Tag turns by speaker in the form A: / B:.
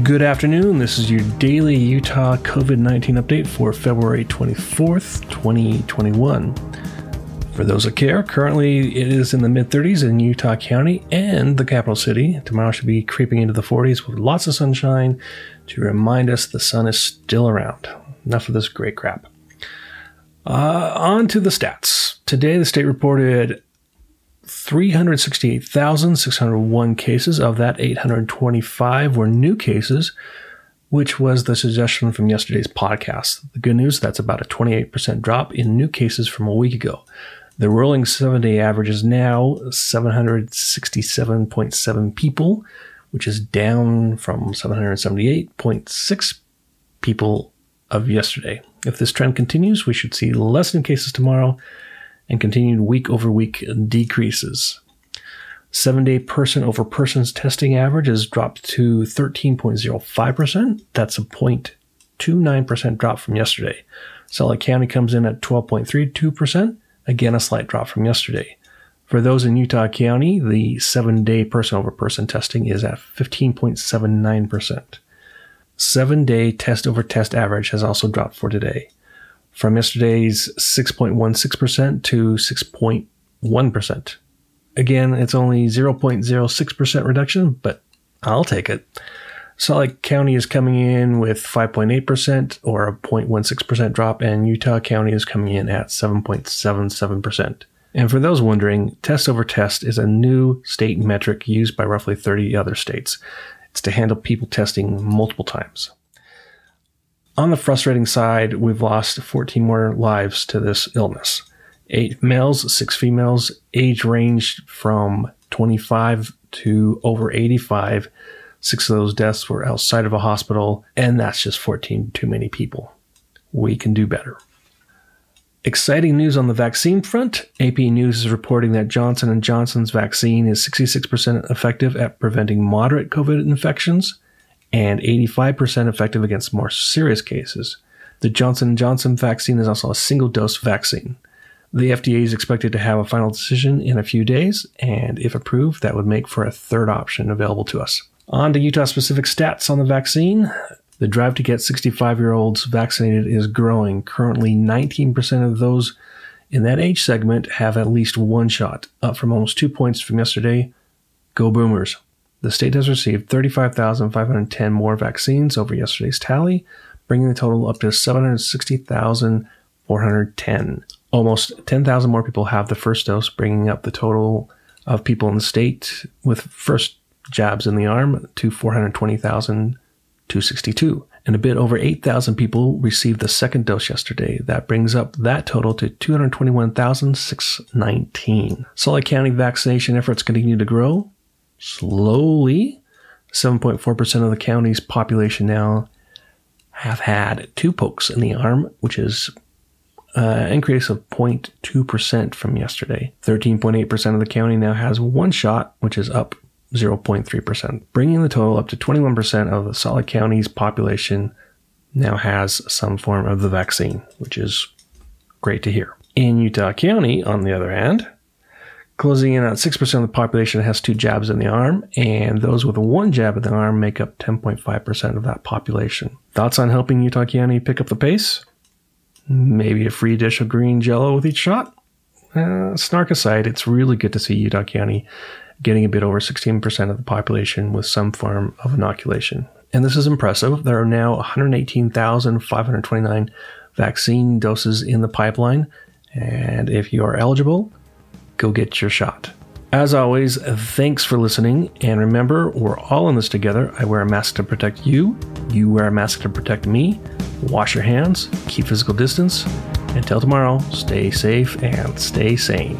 A: Good afternoon. This is your daily Utah COVID 19 update for February 24th, 2021. For those that care, currently it is in the mid 30s in Utah County and the capital city. Tomorrow should be creeping into the 40s with lots of sunshine to remind us the sun is still around. Enough of this great crap. Uh, on to the stats. Today, the state reported 368,601 cases. Of that, 825 were new cases, which was the suggestion from yesterday's podcast. The good news that's about a 28% drop in new cases from a week ago. The rolling seven day average is now 767.7 people, which is down from 778.6 people of yesterday. If this trend continues, we should see less new cases tomorrow and continued week over week decreases. Seven day person over persons testing average has dropped to 13.05%. That's a 0.29% drop from yesterday. Salt Lake County comes in at 12.32%, again a slight drop from yesterday. For those in Utah County, the seven day person over person testing is at 15.79%. Seven day test over test average has also dropped for today from yesterday's 6.16% to 6.1%. Again, it's only 0.06% reduction, but I'll take it. Salt Lake County is coming in with 5.8% or a 0.16% drop, and Utah County is coming in at 7.77%. And for those wondering, test over test is a new state metric used by roughly 30 other states. It's to handle people testing multiple times. On the frustrating side, we've lost 14 more lives to this illness. Eight males, six females, age ranged from 25 to over 85. Six of those deaths were outside of a hospital, and that's just 14 too many people. We can do better. Exciting news on the vaccine front. AP News is reporting that Johnson & Johnson's vaccine is 66% effective at preventing moderate COVID infections and 85% effective against more serious cases. The Johnson & Johnson vaccine is also a single-dose vaccine. The FDA is expected to have a final decision in a few days, and if approved, that would make for a third option available to us. On to Utah specific stats on the vaccine. The drive to get 65 year olds vaccinated is growing. Currently, 19% of those in that age segment have at least one shot, up from almost two points from yesterday. Go Boomers! The state has received 35,510 more vaccines over yesterday's tally, bringing the total up to 760,410. Almost 10,000 more people have the first dose, bringing up the total of people in the state with first jabs in the arm to 420,262. And a bit over 8,000 people received the second dose yesterday. That brings up that total to 221,619. Salt Lake County vaccination efforts continue to grow slowly. 7.4% of the county's population now have had two pokes in the arm, which is an increase of 0.2% from yesterday. 13.8% of the county now has one shot, which is up 0.3%, bringing the total up to 21% of the Lake County's population now has some form of the vaccine, which is great to hear. In Utah County, on the other hand, Closing in at 6% of the population has two jabs in the arm, and those with one jab in the arm make up 10.5% of that population. Thoughts on helping Utah County pick up the pace? Maybe a free dish of green jello with each shot? Uh, snark aside, it's really good to see Utah County getting a bit over 16% of the population with some form of inoculation. And this is impressive. There are now 118,529 vaccine doses in the pipeline. And if you are eligible, go get your shot. As always, thanks for listening. And remember, we're all in this together. I wear a mask to protect you. You wear a mask to protect me. Wash your hands, keep physical distance. Until tomorrow, stay safe and stay sane.